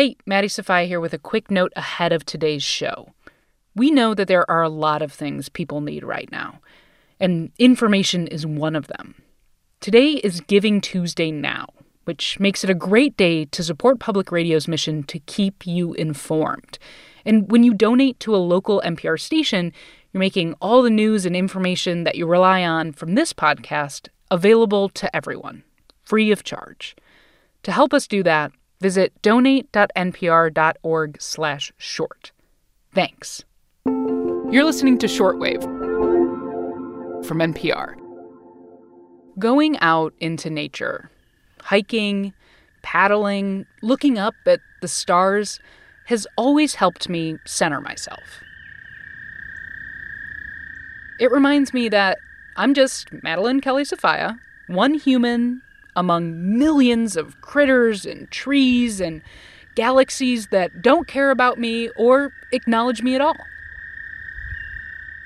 Hey, Maddie Sofia here with a quick note ahead of today's show. We know that there are a lot of things people need right now, and information is one of them. Today is Giving Tuesday Now, which makes it a great day to support public radio's mission to keep you informed. And when you donate to a local NPR station, you're making all the news and information that you rely on from this podcast available to everyone, free of charge. To help us do that, Visit donate.npr.org/short. Thanks. You're listening to Shortwave from NPR. Going out into nature, hiking, paddling, looking up at the stars has always helped me center myself. It reminds me that I'm just Madeline Kelly Sofia, one human among millions of critters and trees and galaxies that don't care about me or acknowledge me at all.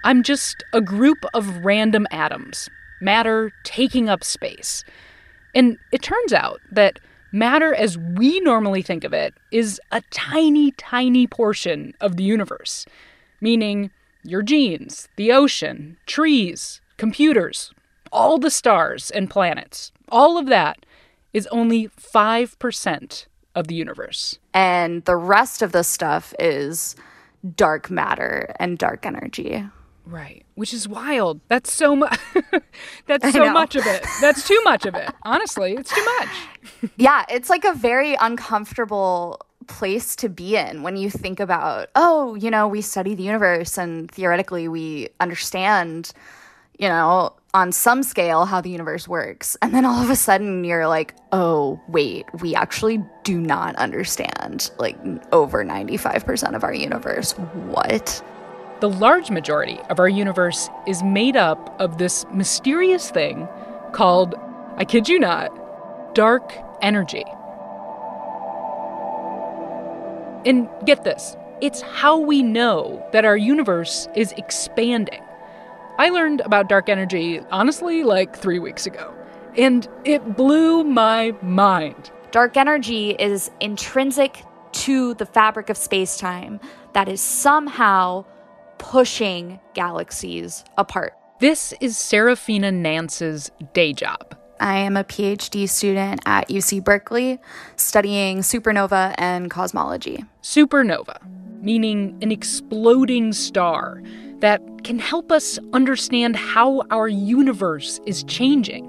I'm just a group of random atoms, matter taking up space. And it turns out that matter as we normally think of it is a tiny, tiny portion of the universe, meaning your genes, the ocean, trees, computers, all the stars and planets, all of that is only 5% of the universe. And the rest of the stuff is dark matter and dark energy. Right, which is wild. That's so much. That's so much of it. That's too much of it. Honestly, it's too much. yeah, it's like a very uncomfortable place to be in when you think about, oh, you know, we study the universe and theoretically we understand, you know, on some scale how the universe works. And then all of a sudden you're like, oh, wait, we actually do not understand like over 95% of our universe. What? The large majority of our universe is made up of this mysterious thing called, I kid you not, dark energy. And get this it's how we know that our universe is expanding. I learned about dark energy, honestly, like three weeks ago, and it blew my mind. Dark energy is intrinsic to the fabric of space time that is somehow pushing galaxies apart. This is Serafina Nance's day job. I am a PhD student at UC Berkeley studying supernova and cosmology. Supernova, meaning an exploding star that can help us understand how our universe is changing.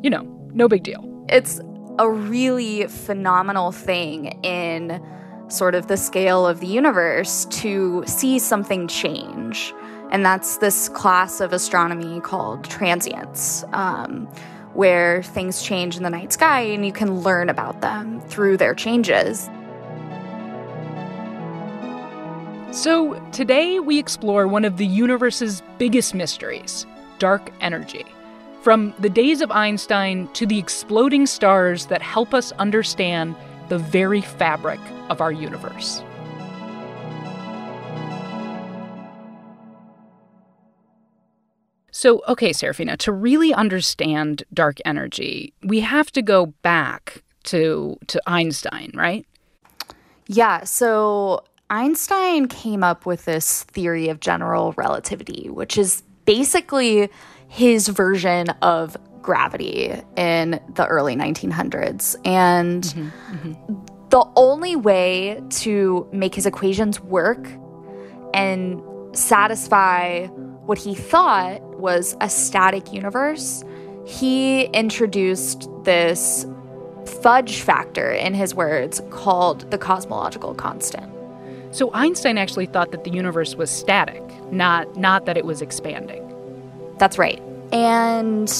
You know, no big deal. It's a really phenomenal thing in sort of the scale of the universe to see something change. And that's this class of astronomy called transients, um, where things change in the night sky and you can learn about them through their changes. So, today we explore one of the universe's biggest mysteries dark energy. From the days of Einstein to the exploding stars that help us understand the very fabric of our universe. So, okay, Serafina, to really understand dark energy, we have to go back to to Einstein, right? Yeah, so Einstein came up with this theory of general relativity, which is basically his version of gravity in the early 1900s. And mm-hmm, mm-hmm. the only way to make his equations work and satisfy what he thought was a static universe, he introduced this fudge factor, in his words, called the cosmological constant. So Einstein actually thought that the universe was static, not not that it was expanding. That's right. And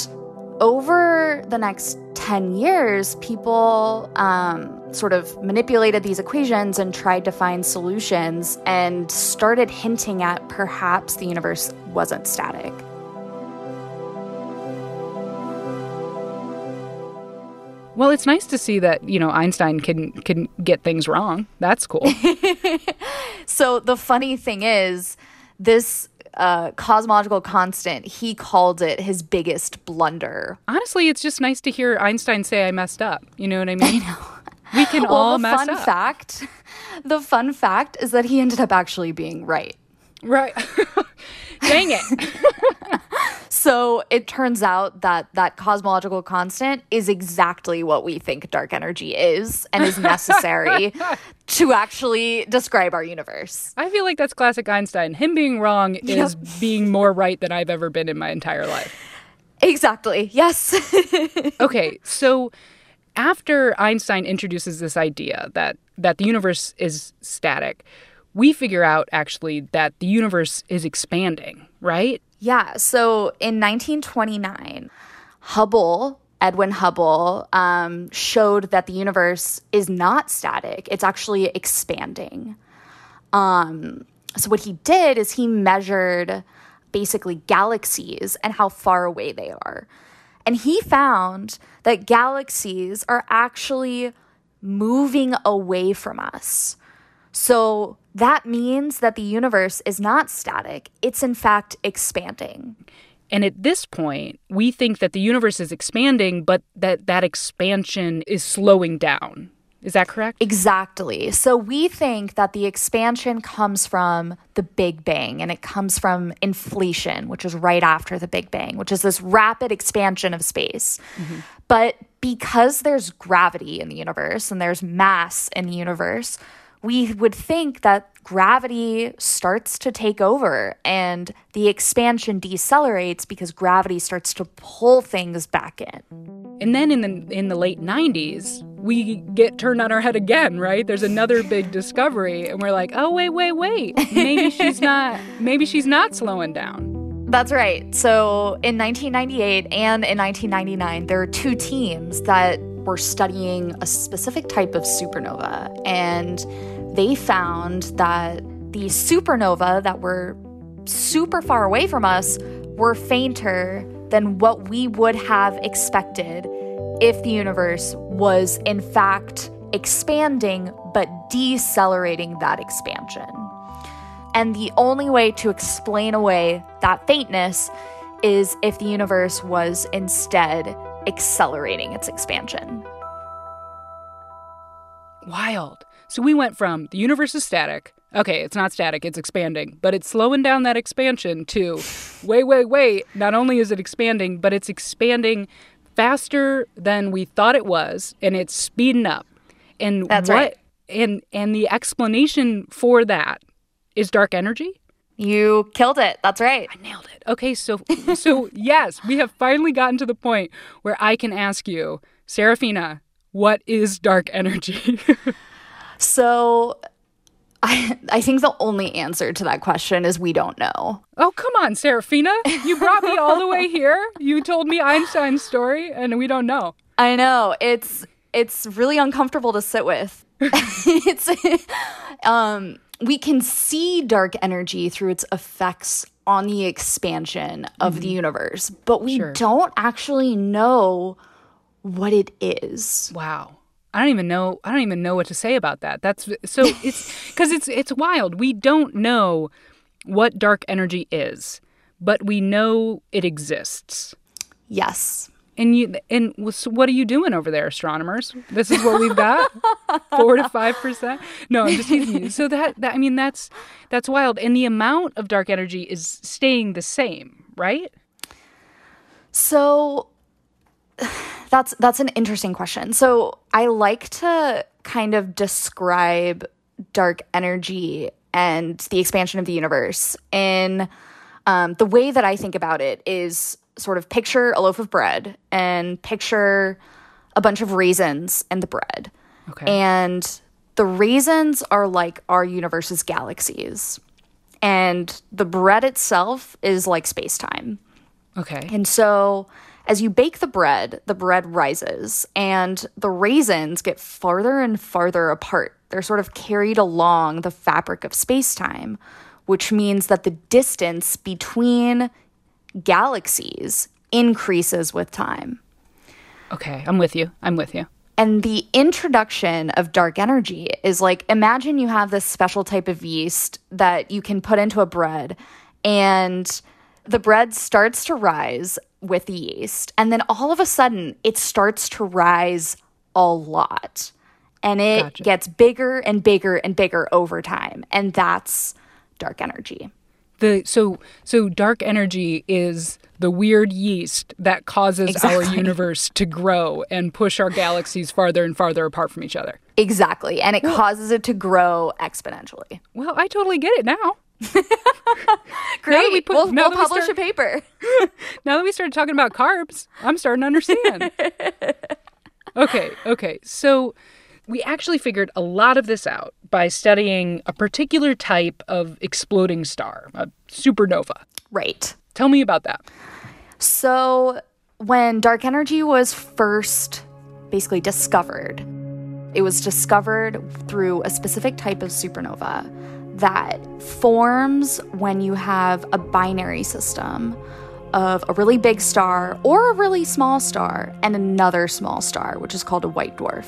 over the next 10 years, people um, sort of manipulated these equations and tried to find solutions and started hinting at perhaps the universe wasn't static. Well, it's nice to see that, you know, Einstein can can get things wrong. That's cool. so the funny thing is this uh, cosmological constant, he called it his biggest blunder. Honestly, it's just nice to hear Einstein say I messed up. You know what I mean? I know. We can well, all the mess fun up. fact, the fun fact is that he ended up actually being right. Right. Dang it. So it turns out that that cosmological constant is exactly what we think dark energy is and is necessary to actually describe our universe. I feel like that's classic Einstein. Him being wrong is being more right than I've ever been in my entire life. Exactly. Yes. Okay, so after Einstein introduces this idea that that the universe is static, we figure out actually that the universe is expanding, right? Yeah. So in 1929, Hubble, Edwin Hubble, um, showed that the universe is not static, it's actually expanding. Um, so what he did is he measured basically galaxies and how far away they are. And he found that galaxies are actually moving away from us. So that means that the universe is not static, it's in fact expanding. And at this point, we think that the universe is expanding, but that that expansion is slowing down. Is that correct? Exactly. So we think that the expansion comes from the Big Bang and it comes from inflation, which is right after the Big Bang, which is this rapid expansion of space. Mm-hmm. But because there's gravity in the universe and there's mass in the universe, we would think that gravity starts to take over and the expansion decelerates because gravity starts to pull things back in. And then in the in the late 90s, we get turned on our head again, right? There's another big discovery and we're like, "Oh, wait, wait, wait. Maybe she's not maybe she's not slowing down." That's right. So in 1998 and in 1999, there are two teams that were studying a specific type of supernova. And they found that the supernova that were super far away from us were fainter than what we would have expected if the universe was, in fact, expanding but decelerating that expansion. And the only way to explain away that faintness is if the universe was instead accelerating its expansion. Wild. So we went from the universe is static. Okay, it's not static, it's expanding, but it's slowing down that expansion to wait, wait, wait. Not only is it expanding, but it's expanding faster than we thought it was, and it's speeding up. And That's what right. and and the explanation for that is dark energy? You killed it. That's right. I nailed it. Okay, so so yes, we have finally gotten to the point where I can ask you, Serafina, what is dark energy? So I, I think the only answer to that question is we don't know. oh, come on, Serafina. You brought me all the way here. You told me Einstein's story and we don't know. I know. It's it's really uncomfortable to sit with. it's um we can see dark energy through its effects on the expansion of the mm-hmm. universe, but we Sure. don't actually know what it is. Wow. I don't even know I don't even know what to say about that. That's so it's cuz it's it's wild. We don't know what dark energy is, but we know it exists. Yes. And you and what are you doing over there, astronomers? This is what we've got, four to five percent. No, I'm just teasing you. So that, that I mean that's that's wild, and the amount of dark energy is staying the same, right? So that's that's an interesting question. So I like to kind of describe dark energy and the expansion of the universe in um, the way that I think about it is sort of picture a loaf of bread and picture a bunch of raisins in the bread. Okay. And the raisins are like our universe's galaxies. And the bread itself is like space time. Okay. And so as you bake the bread, the bread rises and the raisins get farther and farther apart. They're sort of carried along the fabric of space time, which means that the distance between galaxies increases with time. Okay. I'm with you. I'm with you. And the introduction of dark energy is like imagine you have this special type of yeast that you can put into a bread, and the bread starts to rise with the yeast. And then all of a sudden, it starts to rise a lot. and it Gotcha. gets bigger and bigger and bigger over time. And that's dark energy. The so so dark energy is the weird yeast that causes our universe to grow and push our galaxies farther and farther apart from each other. Exactly. And it causes it to grow exponentially. Well, I totally get it now. Great. we put- we'll now we'll we publish start- a paper. Now that we started talking about carbs, I'm starting to understand. okay, okay. So we actually figured a lot of this out by studying a particular type of exploding star, a supernova. right. Tell me about that. So, when dark energy was first basically discovered, it was discovered through a specific type of supernova that forms when you have a binary system of a really big star or a really small star and another small star, which is called a white dwarf.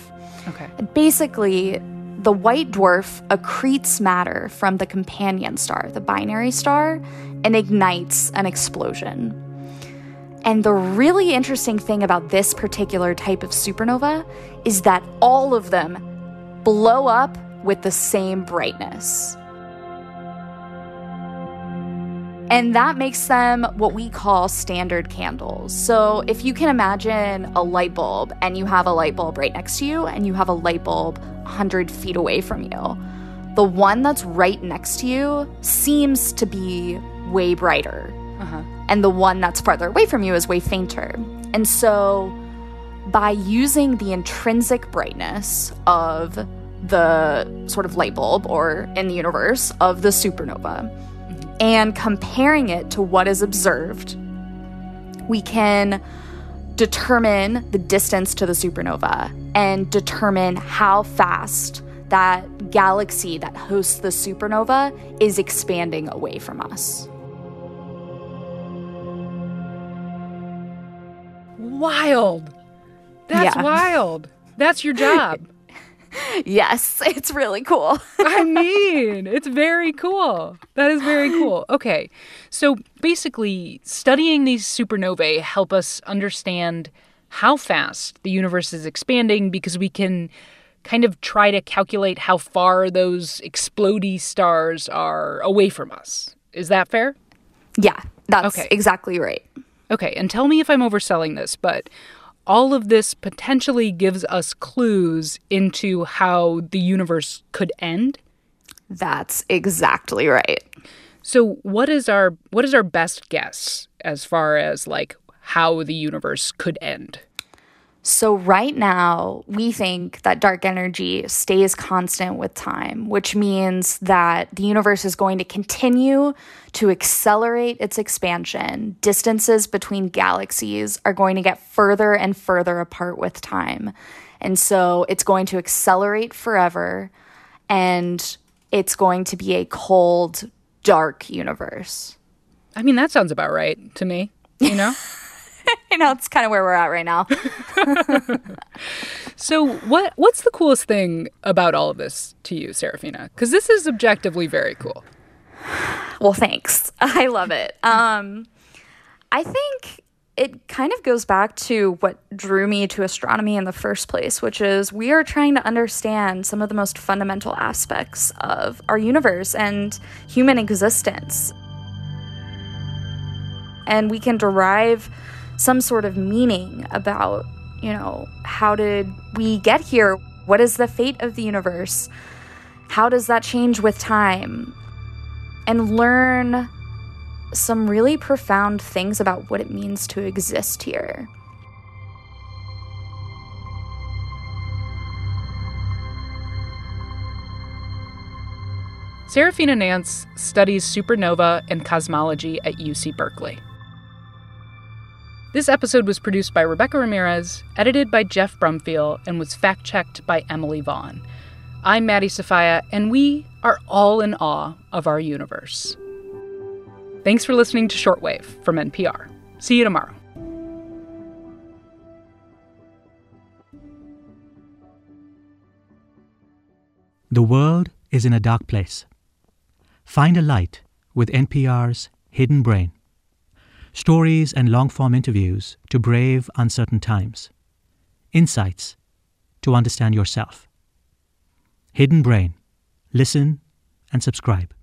Okay. And basically, the white dwarf accretes matter from the companion star, the binary star, and ignites an explosion. And the really interesting thing about this particular type of supernova is that all of them blow up with the same brightness. And that makes them what we call standard candles. So if you can imagine a light bulb and you have a light bulb right next to you and you have a light bulb 100 feet away from you, the one that's right next to you seems to be way brighter. Uh-huh. And the one that's farther away from you is way fainter. And so by using the intrinsic brightness of the sort of light bulb or in the universe of the supernova and comparing it to what is observed, we can determine the distance to the supernova and determine how fast that galaxy that hosts the supernova is expanding away from us. Wild. That's Yeah. wild. That's your job. Yes, it's really cool. I mean, it's very cool. That is very cool. Okay. So basically, studying these supernovae help us understand how fast the universe is expanding because we can kind of try to calculate how far those explodey stars are away from us. Is that fair? yeah, that's Okay. exactly right. Okay, and tell me if I'm overselling this, but all of this potentially gives us clues into how the universe could end. That's exactly right. So, what is our what is our best guess as far as like how the universe could end? So, right now, we think that dark energy stays constant with time, which means that the universe is going to continue to accelerate its expansion. Distances between galaxies are going to get further and further apart with time. And so, it's going to accelerate forever, and it's going to be a cold, dark universe. I mean, that sounds about right to me, you know? I know it's kind of where we're at right now. so, what what's the coolest thing about all of this to you, Serafina? Cuz this is objectively very cool. Well, thanks. I love it. Um, I think it kind of goes back to what drew me to astronomy in the first place, which is we are trying to understand some of the most fundamental aspects of our universe and human existence. And we can derive some sort of meaning about, you know, how did we get here? What is the fate of the universe? How does that change with time? and learn some really profound things about what it means to exist here. Serafina Nance studies supernova and cosmology at UC Berkeley. This episode was produced by Rebecca Ramirez, edited by Geoff Brumfiel, and was fact checked by Emily Vaughn. I'm Maddie Sofia, and we are all in awe of our universe. Thanks for listening to Shortwave from NPR. See you tomorrow. The world is in a dark place. Find a light with NPR's Hidden Brain. Stories and long form interviews to brave uncertain times. Insights to understand yourself. Hidden Brain. Listen and subscribe.